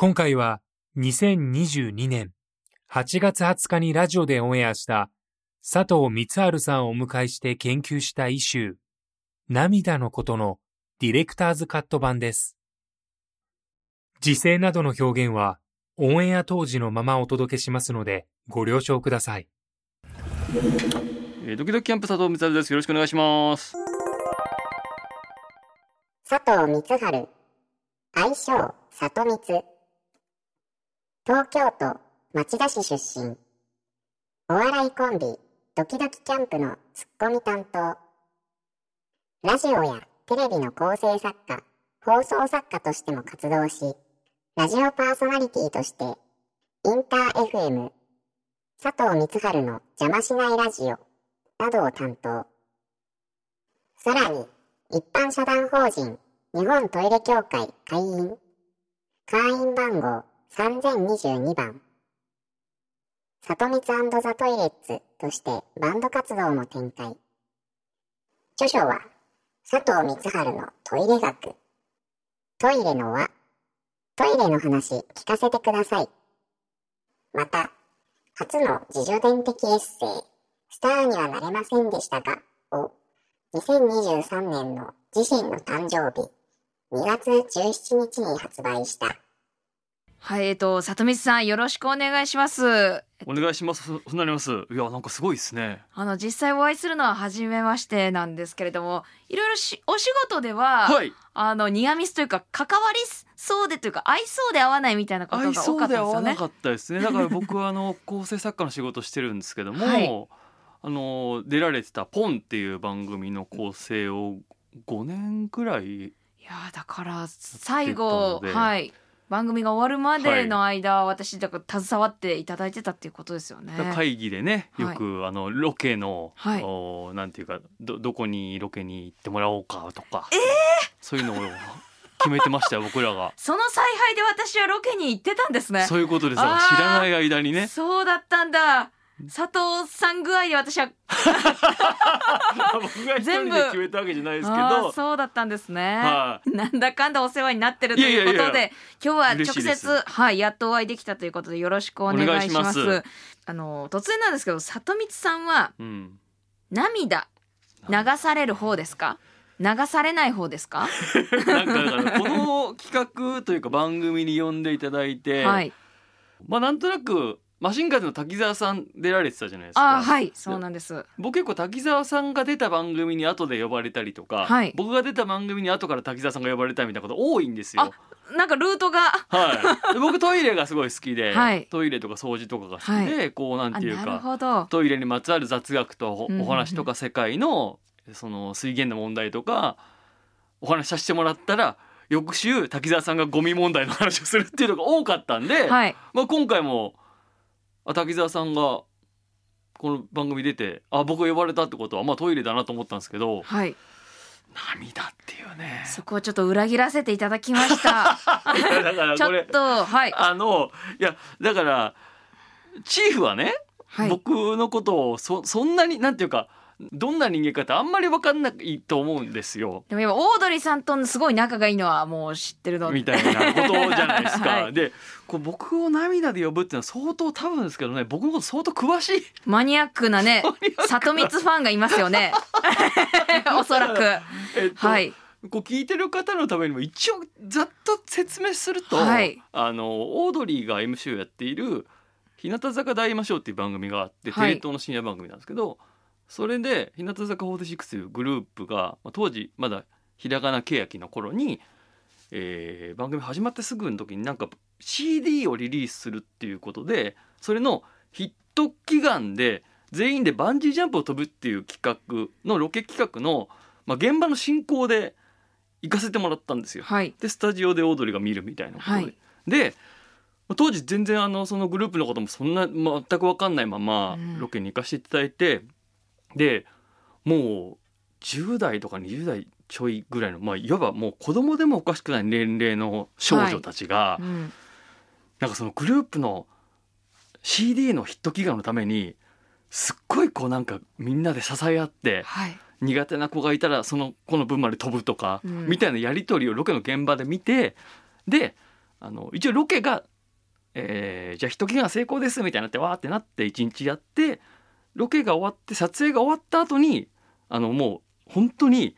今回は2022年8月20日にラジオでオンエアした佐藤光春さんをお迎えして研究したイシュー涙のことのディレクターズカット版です。時勢などの表現はオンエア当時のままお届けしますのでご了承ください。えードキドキキャンプ佐藤光です。よろしくお願いします。佐藤光春愛称里光東京都町田市出身。お笑いコンビドキドキキャンプのツッコミ担当。ラジオやテレビの構成作家放送作家としても活動しラジオパーソナリティとしてインター FM 佐藤光春の邪魔しないラジオなどを担当。さらに一般社団法人日本トイレ協会会員会員番号3022番里光ザ・トイレッツとしてバンド活動も展開。著書は佐藤光春のトイレ学。トイレの輪。トイレの話聞かせてください。また初の自助伝的エッセイスターにはなれませんでしたがを2023年の自身の誕生日2月17日に発売した。はいえっと里光さんよろしくお願いしますお願いします。そそうなります？いや、なんかすごいですね。あの実際お会いするのは初めましてなんですけれどもいろいろしお仕事では、はい。あのニアミスというか関わりそうでというか合いそうで合わないみたいなこと合いが多そうで合かったんですよね。わなかったですね。だから僕は あの構成作家の仕事してるんですけども、はいあの出られてたポンっていう番組の構成を5年くらいいやーだから最後やってたのではい番組が終わるまでの間、私だから携わっていただいてたっていうことですよね。会議でねよく、あのロケの、はいおなんていうかどどこにロケに行ってもらおうかとか、そういうのを決めてましたよ僕らが。その采配で私はロケに行ってたんですね。そういうことです知らない間にね。そうだったんだ。佐藤さん具合で私は。僕が一人全部。で決めたわけじゃないですけど。そうだったんですね。はなんだかんだお世話になってるということで今日は直接はいやっとお会いできたということでよろしくお願いします。あの突然なんですけど里光さんはうん。涙流される方ですか？流されない方ですか？なんかこの企画というか番組に呼んでいただいて、はい。まあなんとなくマシンガンズの滝沢さん出られてたじゃないですか。あーはいそうなんです。僕結構滝沢さんが出た番組に後で呼ばれたりとか、はい。僕が出た番組に後から滝沢さんが呼ばれたみたいなこと多いんですよ。なんかルートが。はい、で僕トイレがすごい好きで、はい。トイレとか掃除とかが好きで、こうなんていうかほど。トイレにまつわる雑学とお話とか世界のその水源の問題とかお話しさせてもらったら翌週滝沢さんがゴミ問題の話をするっていうのが多かったんで、はい。まあ、今回もあ滝沢さんがこの番組出てあ僕呼ばれたってことはまあトイレだなと思ったんですけどはい。涙っていうね。そこをちょっと裏切らせていただきました。だからちょこれっとはい。あのいやだからチーフはね、はい。僕のことをそそんなになんていうかどんな人間かってあんまり分かんないと思うんですよ。でも今オードリーさんとすごい仲がいいのはもう知ってるの。でみたいなことじゃないですか。はい。でこう僕を涙で呼ぶっていうのは相当多分ですけどね。僕のこと相当詳しい。マニアックなね里光ファンがいますよね。おそらく。えっとはい。こう聞いてる方のためにも一応ざっと説明すると、はい。あのオードリーが MC をやっている「日向坂大魔賞っていう番組があって、はい。テレ東の深夜番組なんですけどそれで日向坂46というグループが、まあ、当時まだひらがな欅の頃に、えー番組始まってすぐの時になんか CD をリリースするっていうことでそれのヒット祈願で全員でバンジージャンプを飛ぶっていう企画のロケ企画の、まあ、現場の進行で行かせてもらったんですよ。はい。でスタジオでオードリーが見るみたいなことで、はい。で当時全然あのそのグループのこともそんな全く分かんないままうん。ロケに行かせていただいて、でもう10代とか20代ちょいぐらいの、まあ、いわばもう子供でもおかしくない年齢の少女たちが、うん。なんかそのグループの CD のヒット祈願のためにすっごいこうなんかみんなで支え合ってはい。苦手な子がいたらその子の分まで飛ぶとか、うん。みたいなやり取りをロケの現場で見てであの一応ロケが、えーじゃあ一気が成功ですみたいになってわーってなって一日やってロケが終わって撮影が終わった後にあのもう本当に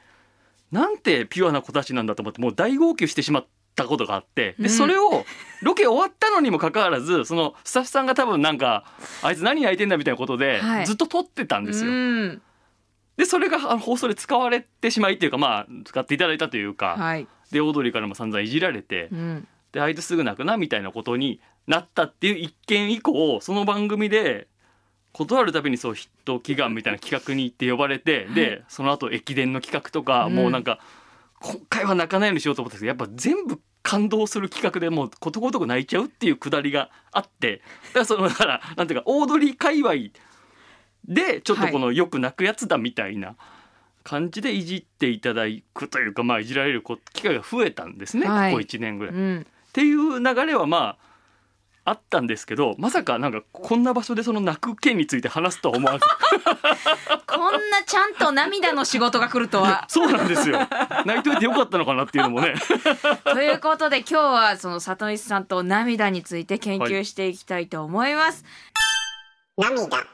なんてピュアな子たちなんだと思ってもう大号泣してしまったことがあってうん。でそれをロケ終わったのにもかかわらずそのスタッフさんが多分なんかあいつ何泣いてんだみたいなことではい。ずっと撮ってたんですよ。うん。でそれが放送で使われてしまいっていうかまあ使っていただいたというか、はい。でオードリーからも散々いじられてうん。であいつすぐ泣くなみたいなことになったっていう一件以降その番組で断るたびにそうヒット祈願みたいな企画に行って呼ばれて、でその後駅伝の企画とか、うん。もうなんか今回は泣かないようにしようと思ったんですけどやっぱ全部感動する企画でもうことごとく泣いちゃうっていうくだりがあってだからそのだからなんていうかオードリー界隈でちょっとこのよく泣くやつだみたいな感じでいじっていただくというかまあいじられるこ機会が増えたんですね、はい。ここ1年ぐらい。うん。っていう流れはまああったんですけどまさかなんかこんな場所でその泣く件について話すとは思わずこんなちゃんと涙の仕事が来るとは。そうなんですよ泣いといてよかったのかなっていうのもねということで今日はその里石さんと涙について研究していきたいと思います。涙。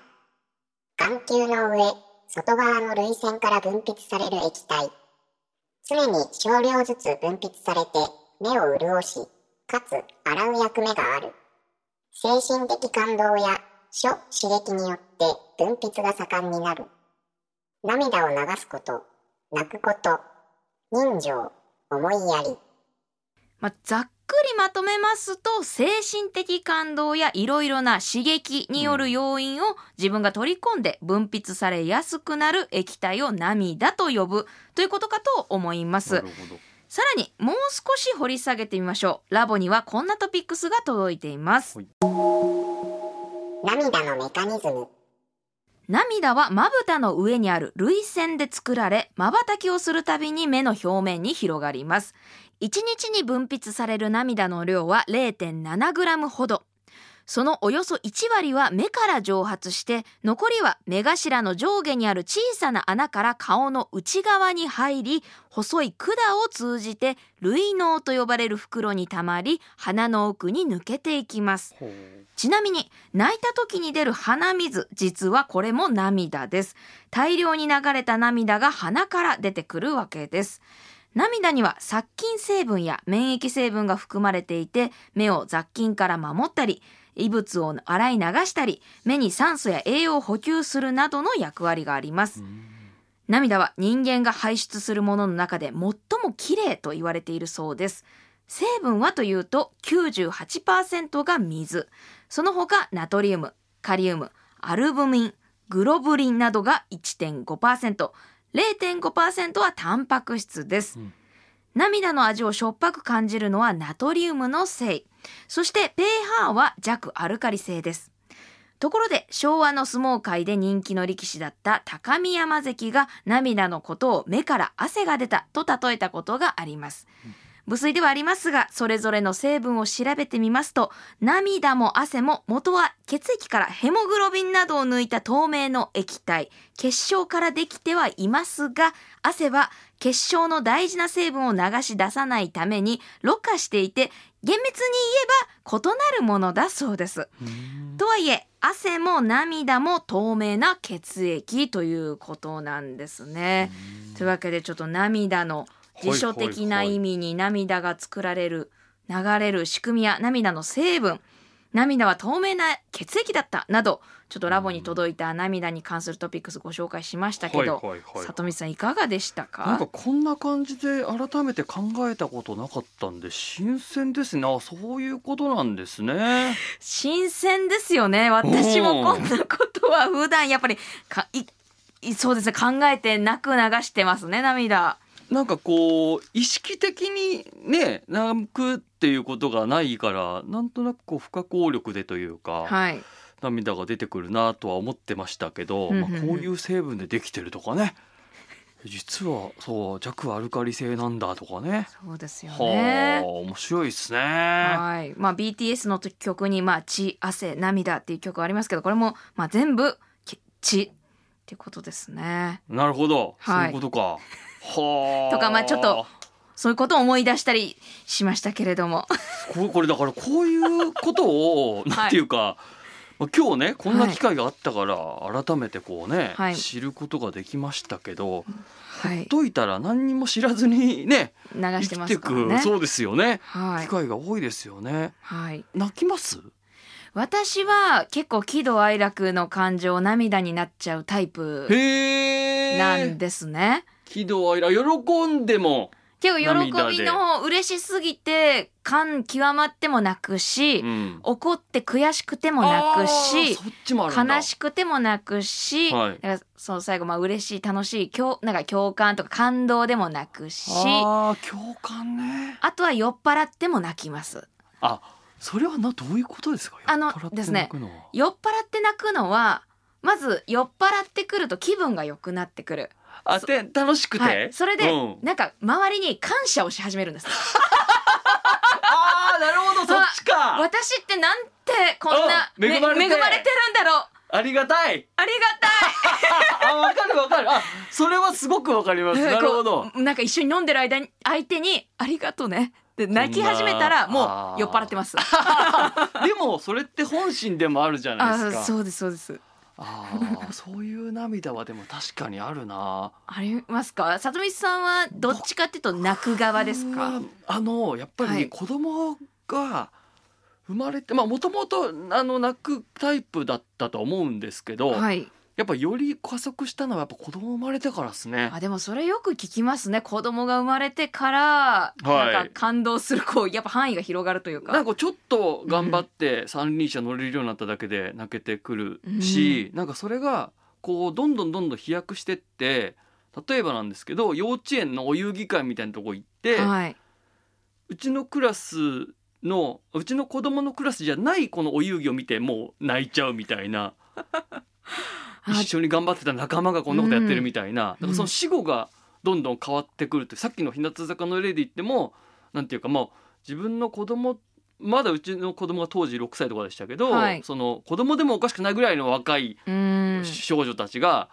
眼球の上、外側の涙腺から分泌される液体。常に少量ずつ分泌されて目を潤し、かつ洗う役目がある。精神的感動や諸刺激によって分泌が盛んになる。涙を流すこと、泣くこと、人情、思いやり。まあ、ざっくりまとめますと精神的感動やいろいろな刺激による要因を自分が取り込んで分泌されやすくなる液体を涙と呼ぶということかと思います。なるほどさらにもう少し掘り下げてみましょう。ラボにはこんなトピックスが届いています。涙のメカニズム。涙はまぶたの上にある涙腺で作られ、瞬きをするたびに目の表面に広がります。1日に分泌される涙の量は 0.7g ほど。そのおよそ1割は目から蒸発して、残りは目頭の上下にある小さな穴から顔の内側に入り、細い管を通じて涙嚢と呼ばれる袋に溜まり、鼻の奥に抜けていきます。ちなみに泣いた時に出る鼻水実はこれも涙です。大量に流れた涙が鼻から出てくるわけです。涙には殺菌成分や免疫成分が含まれていて目を雑菌から守ったり異物を洗い流したり目に酸素や栄養を補給するなどの役割があります。涙は人間が排出するものの中で最もきれいと言われているそうです。成分はというと98%が水。その他ナトリウムカリウムアルブミングロブリンなどが 1.5%0.5% はタンパク質です、うん涙の味をしょっぱく感じるのはナトリウムのせいそして pH は弱アルカリ性ですところで昭和の相撲界で人気の力士だった高見山関が涙のことを目から汗が出たと例えたことがあります。無水ではありますが、それぞれの成分を調べてみますと、涙も汗も元は血液からヘモグロビンなどを抜いた透明の液体、結晶からできてはいますが、汗は結晶の大事な成分を流し出さないために、ろ過していて、厳密に言えば異なるものだそうです。とはいえ汗も涙も透明な血液ということなんですね。というわけでちょっと涙の辞書的な意味に涙が作られる流れる仕組みや涙の成分。涙は透明な血液だった。などちょっとラボに届いた涙に関するトピックスご紹介しましたけど、里見さんいかがでしたか？なんかこんな感じで改めて考えたことなかったんで新鮮ですね。あそういうことなんですね。新鮮ですよね。私もこんなことは普段やっぱりかいいそうですね。考えて泣く流してますね涙なんかこう意識的にね泣くっていうことがないからなんとなくこう不可抗力でというか、はい。涙が出てくるなとは思ってましたけど、まあ、こういう成分でできてるとかね。実はそう弱アルカリ性なんだとかね。そうですよはねあ面白いですね。はい。まあ BTS の曲にまあ血汗涙っていう曲ありますけどこれもまあ全部き血ってことですね。なるほど、はい。そういうことか。はあ。とかまあちょっとそういうことを思い出したりしましたけれども。これこれだからこういうことをなんていうか、まあ今日ねこんな機会があったから改めてこうね、はい。知ることができましたけど、はい。といたら何にも知らずにね流してますね。そうですよね、はい。機会が多いですよね。はい。泣きます？私は結構喜怒哀楽の感情涙になっちゃうタイプ。なんですね。喜怒哀楽喜んでも、結構喜びの嬉しすぎて感極まっても泣くし、うん、怒って悔しくても泣くし悲しくても泣くし、はいだからその最後まあ嬉しい楽しい共なんか共感とか感動でも泣くしあ共感ね。とは酔っ払っても泣きます。あ、それはなどういうことですか？あの酔っ払ってですね泣くのは酔っ払って泣くのはまず酔っ払ってくると気分が良くなってくる。あ、で楽しくて？はい、それで、うんなんか周りに感謝をし始めるんです。ああ、なるほど、そっちか。私ってなんてこんなうん恵まれてめ恵まれてるんだろうありがたい。ありがたい あ、わかるわかる。あ、それはすごくわかります。なるほどなんか一緒に飲んでる間に相手に「ありがとうね」って泣き始めたらもう酔っ払ってます。でも、それって本心でもあるじゃないですか。あそうですそうです。ああ、そういう涙はでも確かにあるな。ありますか？里見さんはどっちかっていうと泣く側ですか？あのやっぱはいり子供が生まれて、まあもともとあの泣くタイプだったと思うんですけど、はいやっぱより加速したのはやっぱ子供生まれてからですね。あでもそれよく聞きますね。子供が生まれてからなんか感動するこうやっぱ範囲が広がるというか。なんかちょっと頑張って三輪車乗れるようになっただけで泣けてくるし、なんかそれがこうどんどんどんどん飛躍してって例えばなんですけど幼稚園のお遊戯会みたいなとこ行って、はい、うちのクラスのうちの子供のクラスじゃないこのお遊戯を見てもう泣いちゃうみたいな。あ一緒に頑張ってた仲間がこんなことやってるみたいな,、うん。なんかその死後がどんどん変わってくるってさっきの日向坂の例で言ってもなんていうかもう自分の子供まだうちの子供が当時6歳とかでしたけど、はい。その子供でもおかしくないぐらいの若い少女たちが、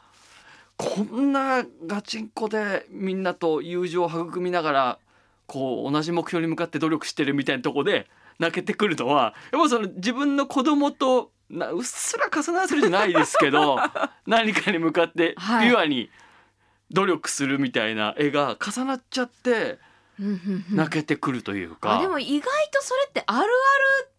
こんなガチンコでみんなと友情を育みながらこう同じ目標に向かって努力してるみたいなとこで泣けてくるのはやっぱその自分の子供となうっすら重ならせるじゃないですけど 何かに向かってはい。ピュアに努力するみたいな絵が重なっちゃって泣けてくるというか。あでも意外とそれってあるあ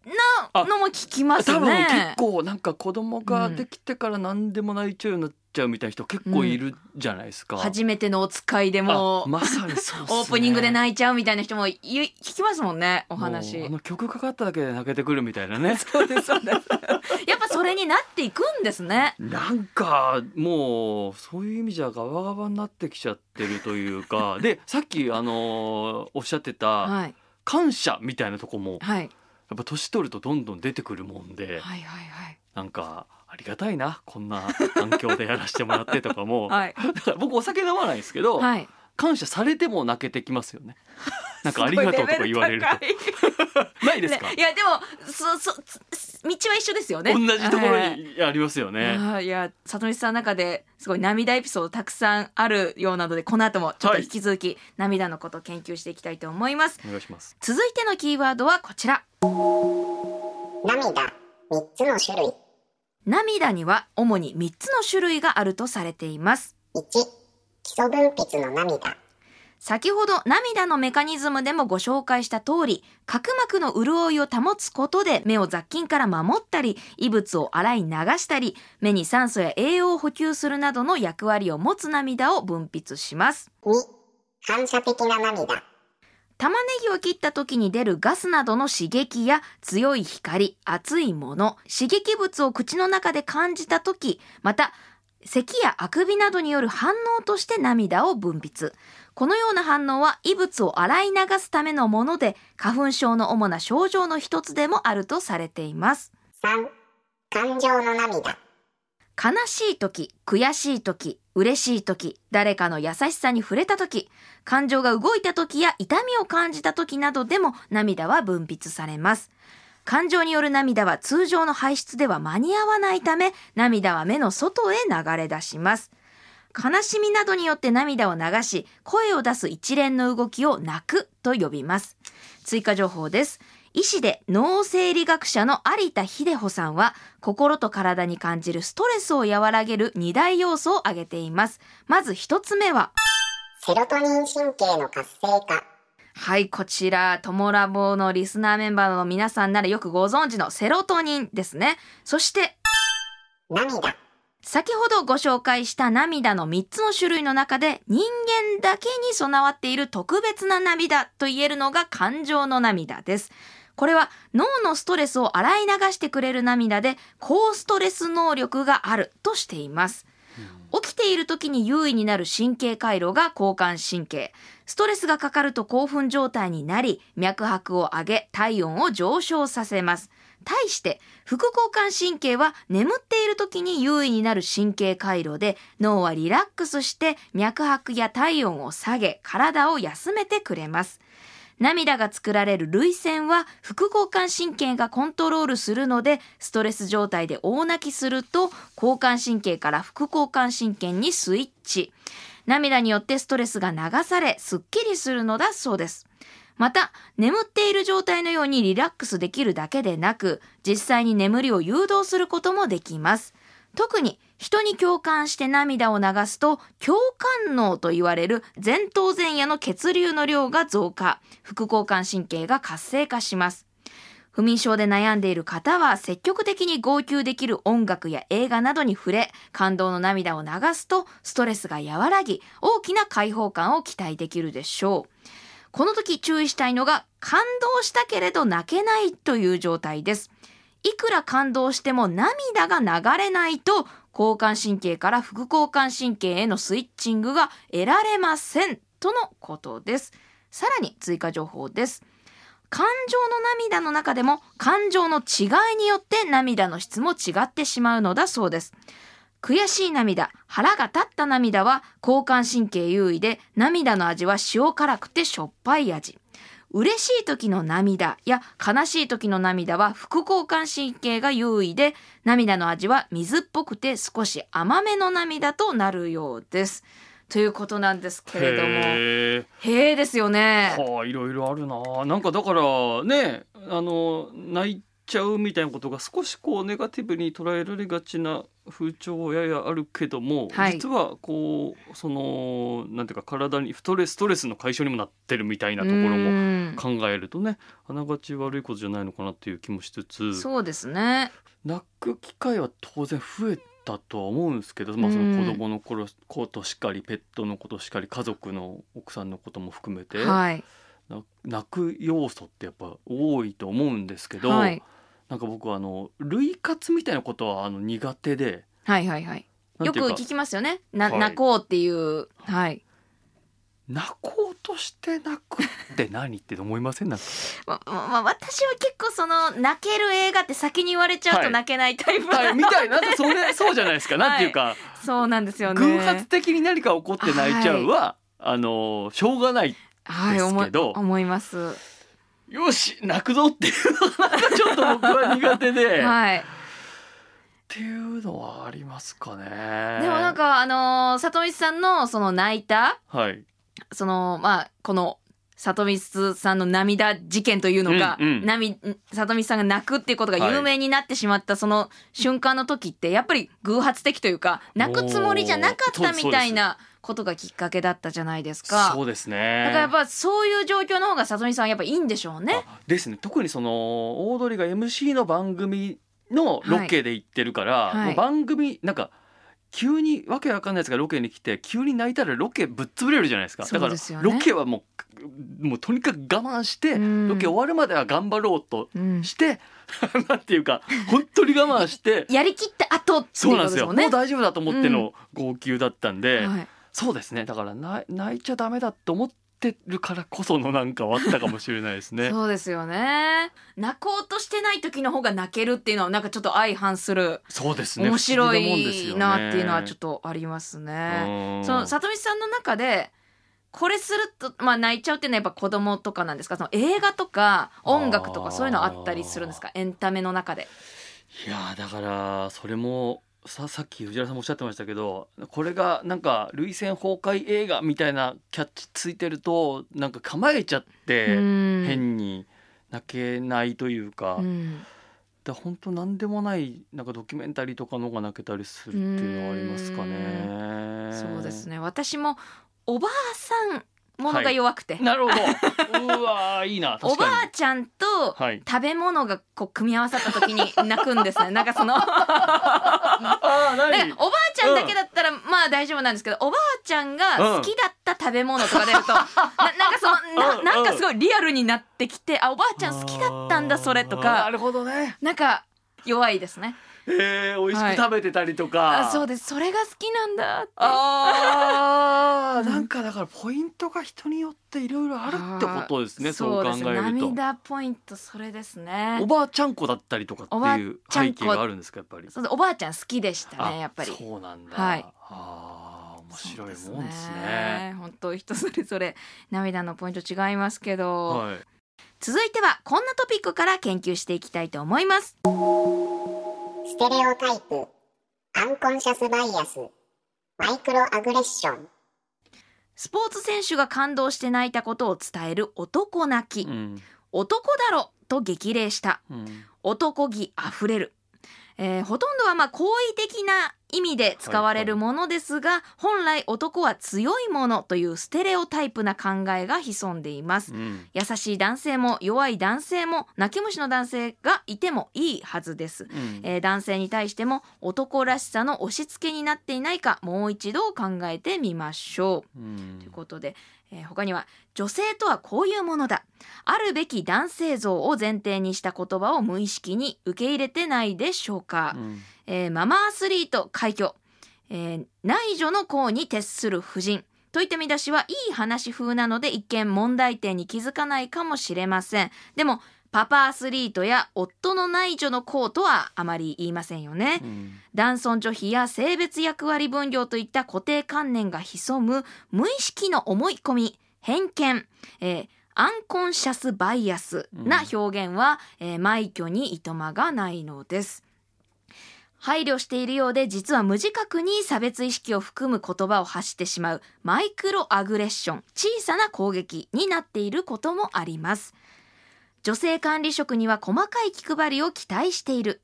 るなのも聞きますね。多分結構なんか子供ができてから何でも泣いちゃうようになっちゃうみたいな人結構いるじゃないですか。初めてのお使いでも。あまさにそうね。オープニングで泣いちゃうみたいな人もい聞きますもんねお話。あの曲かかっただけで泣けてくるみたいなね。そうですそうです。やっぱそれになっていくんですね。なんかもうそういう意味じゃガバガバになってきちゃってるというか。でさっきあのーおっしゃってたはい。感謝みたいなとこもはい。やっぱ年取るとどんどん出てくるもんで。はいはいはい。なんかありがたいなこんな環境でやらせてもらってとかも。はい。だから僕お酒飲まないんですけどはい。感謝されても泣けてきますよね。なんかありがとうとか言われると。ないですか、ね、いやでもそそつ道は一緒ですよね。同じところはい。にありますよね、あーいや里見さんの中ですごい涙エピソードたくさんあるようなのでこの後もちょっと引き続き涙のことを研究していきたいと思います、お願いします。続いてのキーワードはこちら。涙。3つの種類涙には主に3つの種類があるとされています1基礎分泌の涙先ほど涙のメカニズムでもご紹介した通り、角膜の潤いを保つことで目を雑菌から守ったり、異物を洗い流したり、目に酸素や栄養を補給するなどの役割を持つ涙を分泌します。2、反射的な涙。玉ねぎを切った時に出るガスなどの刺激や強い光、熱いもの、刺激物を口の中で感じた時、また、咳やあくびなどによる反応として涙を分泌。このような反応は異物を洗い流すためのもので、花粉症の主な症状の一つでもあるとされています。3、感情の涙。悲しい時、悔しい時、嬉しい時、誰かの優しさに触れた時、感情が動いた時や痛みを感じた時などでも涙は分泌されます。感情による涙は通常の排出では間に合わないため、涙は目の外へ流れ出します。悲しみなどによって涙を流し、声を出す一連の動きを泣くと呼びます。追加情報です。医師で脳生理学者の有田秀穂さんは、心と体に感じるストレスを和らげる2大要素を挙げています。まず一つ目は、セロトニン神経の活性化。はい、こちら、トモラボのリスナーメンバーの皆さんならよくご存知のセロトニンですね。そして、涙。先ほどご紹介した涙の3つの種類の中で人間だけに備わっている特別な涙と言えるのが感情の涙です。これは脳のストレスを洗い流してくれる涙で高ストレス能力があるとしています。起きている時に優位になる神経回路が交感神経。ストレスがかかると興奮状態になり、脈拍を上げ、体温を上昇させます。対して、副交感神経は眠っている時に優位になる神経回路で、脳はリラックスして脈拍や体温を下げ、体を休めてくれます。涙が作られる涙腺は副交感神経がコントロールするので、ストレス状態で大泣きすると、交感神経から副交感神経にスイッチ。涙によってストレスが流され、すっきりするのだそうです。また、眠っている状態のようにリラックスできるだけでなく、実際に眠りを誘導することもできます。特に人に共感して涙を流すと共感脳と言われる前頭前野の血流の量が増加。副交感神経が活性化します。不眠症で悩んでいる方は積極的に号泣できる音楽や映画などに触れ感動の涙を流すとストレスが和らぎ大きな解放感を期待できるでしょう。この時注意したいのが感動したけれど泣けないという状態です。いくら感動しても涙が流れないと交感神経から副交感神経へのスイッチングが得られませんとのことです。さらに追加情報です。感情の涙の中でも感情の違いによって涙の質も違ってしまうのだそうです。悔しい涙、腹が立った涙は交感神経優位で涙の味は塩辛くてしょっぱい味。嬉しい時の涙や悲しい時の涙は副交感神経が優位で涙の味は水っぽくて少し甘めの涙となるようです。ということなんですけれども。へへえですよね。えはあいろいろあるななんかだからねあの泣いちゃうみたいなことが少しこうネガティブに捉えられがちな風潮ややあるけども、はい実はこうそのなんていうか体にストレスストレスの解消にもなってるみたいなところもも考えるとねあながち悪いことじゃないのかなっていう気もしつつそうですね。泣く機会は当然増えたとは思うんですけど、まあ、その子供の頃ことしかりペットのことしかり家族の奥さんのことも含めて、はい。な泣く要素ってやっぱ多いと思うんですけど、はい。なんか僕はあの類活みたいなことはあの苦手で。はいはいはい。よくなんていうか。聞きますよね。な、はい。泣こうっていう。はい。泣こうとして泣くって何って思いません？なんか。ま、ま、ま私は結構その泣ける映画って先に言われちゃうはい。と泣けないタイプはい。みたいな。なんかそれ そうじゃないですか、なんていうか。そうなんですよね。偶発的に何か起こって泣いちゃうは、あのしょうがないはい、ですけど。思います。よし泣くぞっていうのがちょっと僕は苦手で、っ はい。ていうのはありますかね。でもなんかあのー里見さんのその泣いたはい。そのまあこの里見さんの涙事件というのが、うんうん。なみ里見さんが泣くっていうことが有名になってしまったその瞬間の時ってやっぱり偶発的というか泣くつもりじゃなかったみたいなことがきっかけだったじゃないですか。そうですね。だからやっぱそういう状況の方が里見さんはやっぱいいんでしょうね。あですね。特にそのオードリーが MC の番組のロケで行ってるから、はい。はいもう番組なんか急にわけわかんないやつがロケに来て急に泣いたらロケぶっ潰れるじゃないですか。だからロケはもうもうとにかく我慢してうん。ロケ終わるまでは頑張ろうとうん、して、なんていうか本当に我慢して やりきって後っていそううなんですよもうことですもんね。大丈夫だと思っての号泣だったんで、はいそうですねだから泣泣いちゃダメだと思ってるからこそのなんかはあったかもしれないですね。そうですよね。泣こうとしてない時の方が泣けるっていうのはなんかちょっと相反するそうですね面白いねなっていうのはちょっとありますね。うんその里見さんの中でこれするとまあ泣いちゃうっていうのはやっぱ子供とかなんですか？その映画とか音楽とかそういうのあったりするんですか？エンタメの中で。いやーだからそれもささっき藤原さんもおっしゃってましたけどこれがなんか涙腺崩壊映画みたいなキャッチついてるとなんか構えちゃってうん。変に泣けないというか、う本当なんでもないなんかドキュメンタリーとかの方が泣けたりするっていうのはありますかね。そうですね。私もおばあさんものが弱くて、なるほど。うわーいいなお確かに。ばあちゃんとはい。食べ物がこう組み合わさった時に泣くんですね。なんかその。ああだからおばあちゃんだけだったらまあ大丈夫なんですけど、おばあちゃんが好きだった食べ物とか出ると、ななんかそのうんななんかすごいリアルになってきてあおばあちゃん好きだったんだそれとなかるほどね。なんか弱いですねえー、美味しく食べてたりとか。あそうですそれが好きなんだってあなんかだからポイントが人によっていろいろあるってことですね。そう考えると。涙ポイントそれですねおばあちゃん子だったりとかっていう背景があるんですかやっぱり？おばあちゃん好きでしたあねやっぱりそうなんだ。はいああ、面白いもんですね。本当人それぞれ涙のポイント違いますけど、はい。続いてはこんなトピックから研究していきたいと思いますステレオタイプ、アンコンシャスバイアス、マイクロアグレッション、スポーツ選手が感動して泣いたことを伝える男泣き、うん。男だろと激励した。うん。男気あふれる、えーほとんどはまあ好意的な意味で使われるものですが、本来男は強いものというステレオタイプな考えが潜んでいますうん。優しい男性も弱い男性も泣き虫の男性がいてもいいはずですうん。えー男性に対しても男らしさの押し付けになっていないかもう一度考えてみましょう。うんということで、えー他には女性とはこういうものだ。あるべき男性像を前提にした言葉を無意識に受け入れてないでしょうか、うん。えーママアスリート快挙、えー内助の功に徹する婦人。といった見出しはいい話風なので一見問題点に気づかないかもしれません。でもパパアスリートや夫の内助の功とはあまり言いませんよね、うん男尊女卑や性別役割分業といった固定観念が潜む無意識の思い込み偏見、えーアンコンシャスバイアスな表現は、えー枚挙にいとまがないのです。配慮しているようで実は無自覚に差別意識を含む言葉を発してしまうマイクロアグレッション小さな攻撃になっていることもあります。女性管理職には細かい気配りを期待している。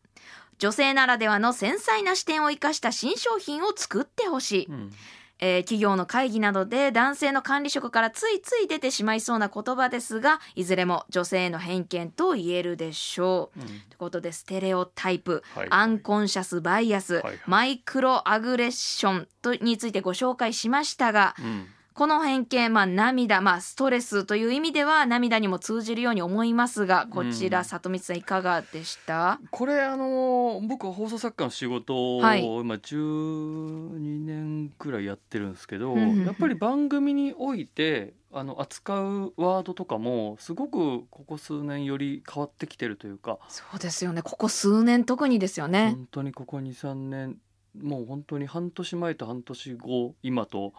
女性ならではの繊細な視点を生かした新商品を作ってほしい、うん。えー企業の会議などで男性の管理職からついつい出てしまいそうな言葉ですがいずれも女性への偏見と言えるでしょう。うん。ということでステレオタイプ、はい。アンコンシャスバイアス、はいはい。マイクロアグレッションとについてご紹介しましたがうんこの偏見、まあ、涙、まあ、ストレスという意味では涙にも通じるように思いますがこちら、うん里光さんいかがでした？これあの僕は放送作家の仕事を今はい。12年くらいやってるんですけど、うんやっぱり番組においてあの扱うワードとかもすごくここ数年より変わってきてるというか。そうですよね。ここ数年特にですよね。本当にここ23年もう本当に半年前と半年後今と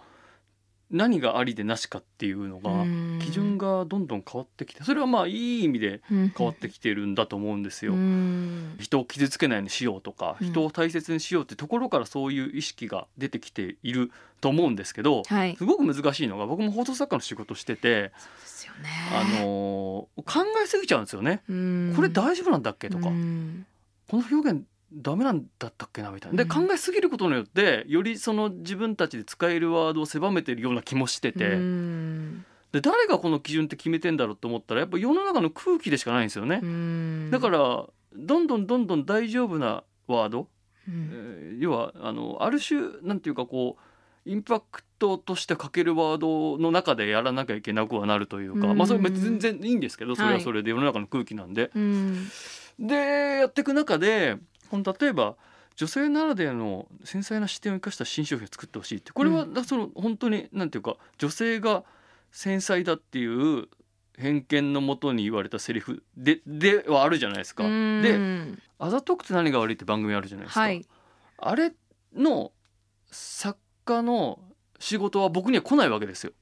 何がありでなしかっていうのがうん。基準がどんどん変わってきてそれはまあいい意味で変わってきてるんだと思うんですよ。うん。人を傷つけないようにしようとか、うん。人を大切にしようってところからそういう意識が出てきていると思うんですけど、はい。すごく難しいのが僕も放送作家の仕事してて。あのー考えすぎちゃうんですよね。うん。これ大丈夫なんだっけとか、うん。この表現ダメなんだったっけなみたいな。で、うん。考えすぎることによってよりその自分たちで使えるワードを狭めてるような気もしてて、うん。で誰がこの基準って決めてんだろうと思ったらやっぱ世の中の空気でしかないんですよね。うん。だからどんどんどんどん大丈夫なワード、うん。えー要はあのある種なんていうかこうインパクトとして書けるワードの中でやらなきゃいけなくはなるというか、うん。まあそれも全然いいんですけどそれははい。それで世の中の空気なんで。うん。でやっていく中でこの例えば女性ならではの繊細な視点を生かした新商品を作ってほしいってこれはその本当になんていうか女性が繊細だっていう偏見のもとに言われたセリフでではあるじゃないですか。うんで「あざとくて何が悪い」って番組あるじゃないですか。はいあれの作家の仕事は僕には来ないわけですよ。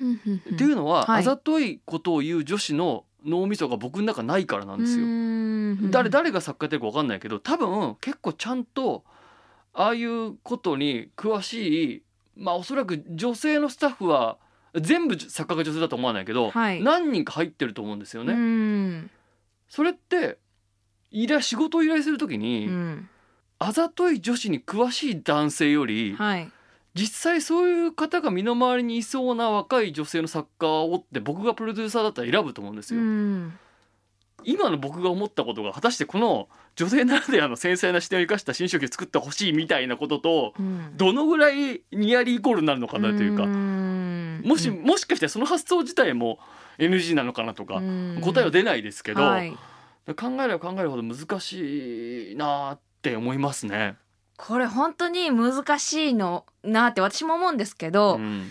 っていうのは、はいあざといことを言う女子の脳みそが僕の中ないからなんですよ。よ誰誰が作家やってるか分かんないけど多分結構ちゃんとああいうことに詳しいまあおそらく女性のスタッフは全部作家が女性だと思わないけど、はい。何人か入ってると思うんですよね。うん。それって依頼仕事を依頼するときに、うん。あざとい女子に詳しい男性より、はい実際そういう方が身の回りにいそうな若い女性の作家をって僕がプロデューサーだったら選ぶと思うんですうよ。ん。今の僕が思ったことが果たしてこの女性ならではの繊細な視点を生かした新商品を作ってほしいみたいなこととうん。どのぐらいニアリーイコールになるのかなというかん。もしもしかしてその発想自体も NG なのかなとかうん。答えは出ないですけどはい。考えれば考えるほど難しいなって思いますね。これ本当に難しいのなって私も思うんですけど、うん。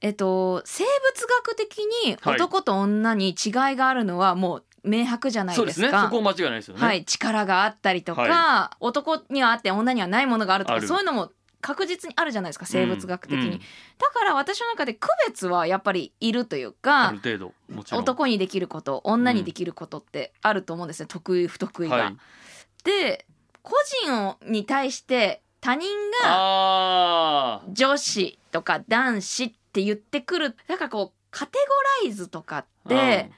えっと生物学的にはい。男と女に違いがあるのはもう明白じゃないそうですか。ね。そこは間違いないですよね。はい、力があったりとか、は男にはあって女にはないものがあるとかそういうのも確実にあるじゃないですか生物学的に、うん。うんだから私の中で区別はやっぱりいるというあかる程度もちろん。男にできること女にできることってあると思うんですよ。得意不得意が。はい、で個人をに対して他人が女子とか男子って言ってくるだからこうカテゴライズとかって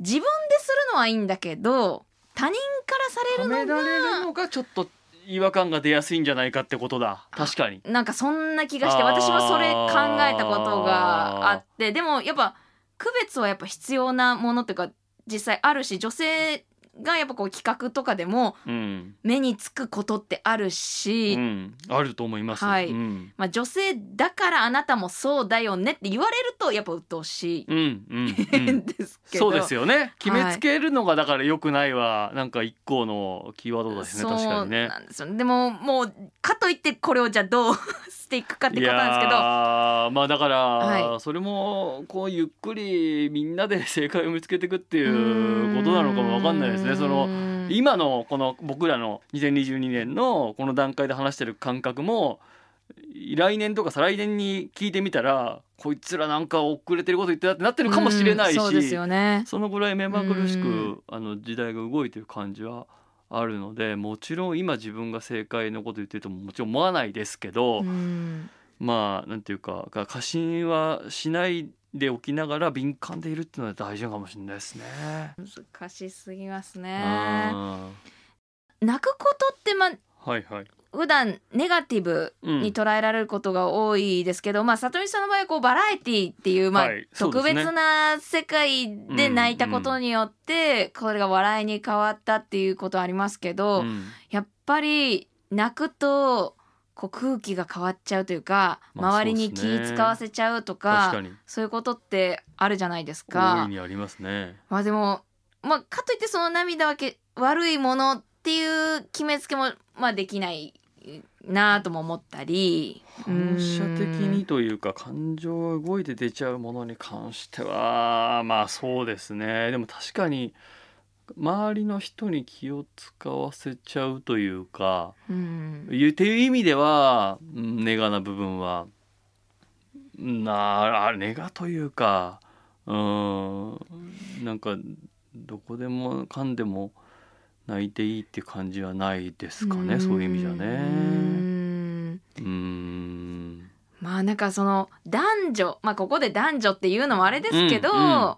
自分でするのはいいんだけど他人からさうんれるのはめられるがのがちょっと違和感が出やすいんじゃないかってことだ。確かに。なんかそんな気がして私もそれ考えたことがあってでもやっぱ区別はやっぱ必要なものっていうか実際あるし女性がやっぱこう企画とかでもうん。目につくことってあるし、うん、あると思います。はい。うん。まあ、女性だからあなたもそうだよねって言われるとやっぱ鬱陶しいうんうん ですけど、そうですよね。決はい。めつけるのがだから良くないはなんか一個のキーワードですね。確かにね。ででももうかといってこれをじゃあどうしていくかっていことなんですけど。まあだから、はそれもこうゆっくりみんなで正解を見つけていくっていうことなのかもわかんないですね。そのの今のこの僕らの2022年のこの段階で話してる感覚も来年とか再来年に聞いてみたらこいつらなんか遅れてること言ってたってなってるかもしれないし、そうですよね。そのぐらい目まぐるしく、うん。あの時代が動いてる感じはあるのでもちろん今自分が正解のこと言ってるとももちろん思わないですけど、うん。まあなんていうかが過信はしないでおきながら敏感でいるっていうのは大事かもしれないですね。難しすぎますうねん。泣くことってまあはいはい。普段ネガティブに捉えられることが多いですけど、まあ里見さんの場合はこうバラエティっていう、まあはいね。特別な世界で泣いたことによって、これが笑いに変わったっていうことありますけど、うん。やっぱり泣くとこう空気が変わっちゃうというか、まあ周りに気そうですね使わせちゃうとか確かに。そういうことってあるじゃないです大かい。にありますね。まあでも、まあ、かといってその涙はけ悪いものっていう決めつけも、まあ、できないなとも思ったり。反射的にというか感情が動いて出ちゃうものに関してはまあそうですね。でも確かに周りの人に気を使わせちゃうというかうん。いうっていう意味ではうんネガな部分はなあネガというかうんなんかどこでもかんでも泣いていいっていう感じはないですかねそういう意味じゃうね。んうん。まあなんかその男女まあここで男女っていうのもあれですけど、うんうん。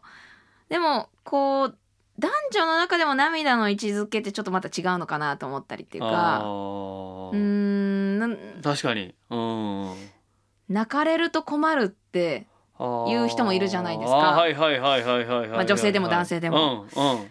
でもこう男女の中でも涙の位置づけってちょっとまた違うのかなと思ったりっていうあかうん確かに。うん。泣かれると困るって言う人もいるじゃないですか。はいはいはいはいはいはい、まあ女性でも男性でも。うんうん。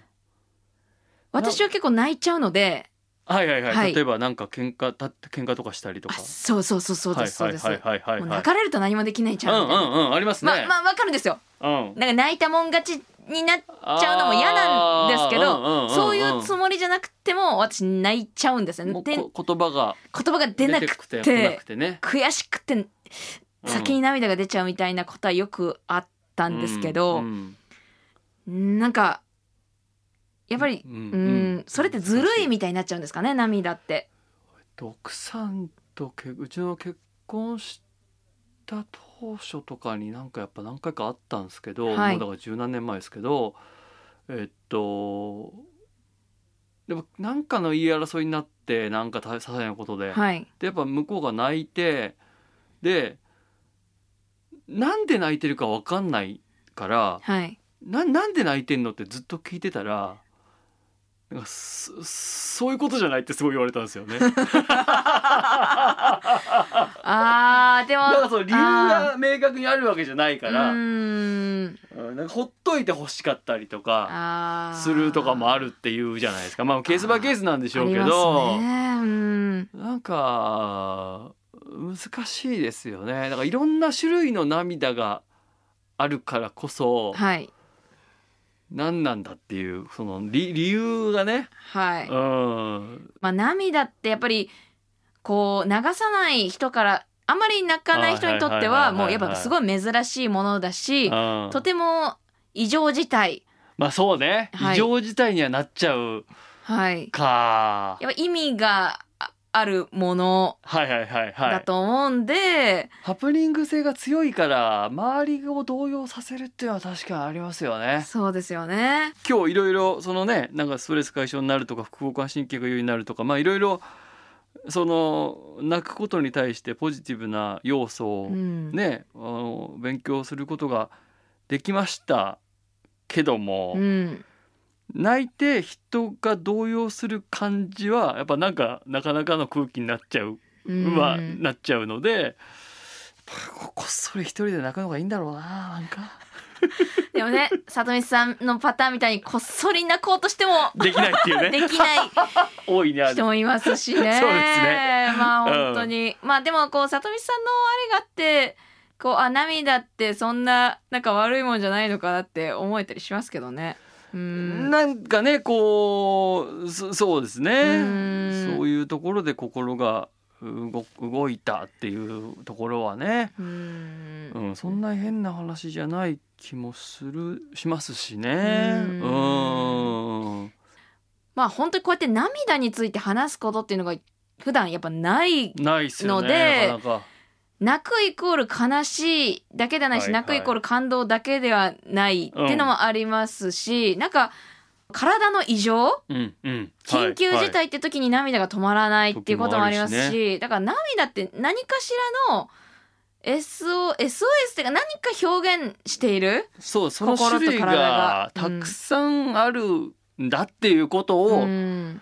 私は結構泣いちゃうのではいはいはい、はい。例えばなんか喧嘩たって喧嘩とかしたりとあか。そうそうそうそうですそうですはいはいはいはいはい。もう泣かれると何もできないちゃうんううみたいな、んうんありますね、まあまあわかるんですよ。うん。なんか泣いたもん勝ちになっちゃうのも嫌なんですけどそういうつももりじゃなくても私泣いちゃうんですよね。言葉が言葉が出なくてて来なくてね。悔しくて先に涙が出ちゃうみたいなことはよくあったんですけど、うんうん。なんかやっぱり、ううんんそれってずるいみたいになっちゃうんですかね涙って。奥さんとけうちの結婚した当初とかになんかやっぱ何回かあったんですけど、はい。もうだから十何年前ですけどえっとでもなんかの言い争いになってなんか些細なことで、はい、でやっぱ向こうが泣いてでなんで泣いてるか分かんないからはい、ななんで泣いてんのってずっと聞いてたらなんかそそういうことじゃないってすごい言われたんですよね。あーでもだからその理由あが明確にあるわけじゃないから、うん。なんかほっといて欲しかったりとかするとかもあるっていうじゃないですか。まあケースバイケースなんでしょうけど、ね。うん。なんか難しいですよね。だからいろんな種類の涙があるからこそはい何なんだっていうその理理由がね、はい、うん、まあ涙ってやっぱりこう流さない人からあんまり泣かない人にとってはもうやっぱすごい珍しいものだしうん。とても異常事態。まあそうね、はい。異常事態にはなっちゃうはい。か。やっぱ意味がああるものはいはいはいはいだと思うんで、ハプニング性が強いから周りを動揺させるっていうのは確かにありますよね。そうですよね。今日いろいろそのねなんかストレス解消になるとか副交感神経が優位になるとかまあいろいろその泣くことに対してポジティブな要素をうん、ね、あの勉強することができましたけども、うん、泣いて人が動揺する感じはやっぱなんかなかなかの空気になっちゃううんはなっちゃうので、ここっそり一人で泣くのがいいんだろうななんかでもね、里見さんのパターンみたいにこっそり泣こうとしてもできないっていうねできない 大い。人もいますしね。そうですねまあうん本当に、まあでもこう里見さんのあれがあって、こうあ涙ってそんななんか悪いもんじゃないのかなって思えたりしますけどね。うん。なんかねこうそそうですねうんそういうところで心が動動いたっていうところはね、うんうん、そんな変な話じゃない気もするしますしね。ううんんまあ本当にこうやって涙について話すことっていうのが普段やっぱないないっすよねのでなかなか。泣くイコール悲しいだけではないし、はいはい。泣くイコール感動だけではないっていうのもありますし、なんか体の異常？うんうん、緊急事態って時に涙が止まらないっていうこともありますし,、時もだから涙って何かしらの SO SOS ってか何か表現している、そうその種類がたくさんあるんだっていうことを、うん。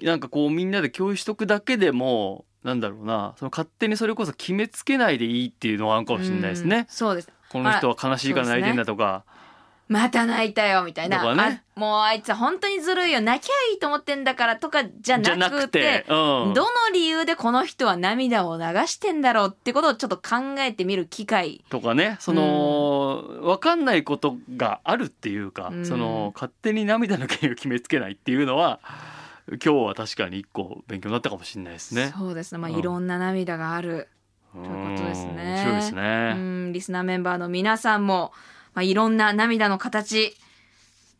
なんかこうみんなで共有しとくだけでもなんだろうな。その勝手にそれこそ決めつけないでいいっていうのはあるかもしれないですうんね。そうです。この人は悲しいから泣いてんだとか、また泣いたよみたいな、ね。あもうあいつ本当にずるいよ。泣きゃいいと思ってんだからとかじゃななくくてて、うん、どの理由でこの人は涙を流してんだろうってことをちょっと考えてみる機会。とかね。その、分かんないことがあるっていうか、うん。その勝手に涙の原因を決めつけないっていうのは今日は確かに一個勉強になったかもしれないですね。そうですねまあうんいろんな涙がある、ということですね面白いですうね。んリスナーメンバーの皆さんも、まあ、いろんな涙の形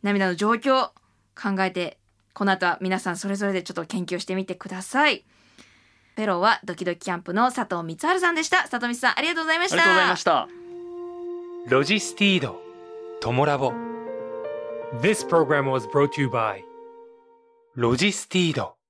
涙の状況考えてこの後は皆さんそれぞれでちょっと研究してみてくださいフェローはドキドキキャンプの佐藤光晴さんでした佐藤光さんありがとうございましたありがとうございました。ロジスティード、トモラボ。This program was brought to you by ロジスティード。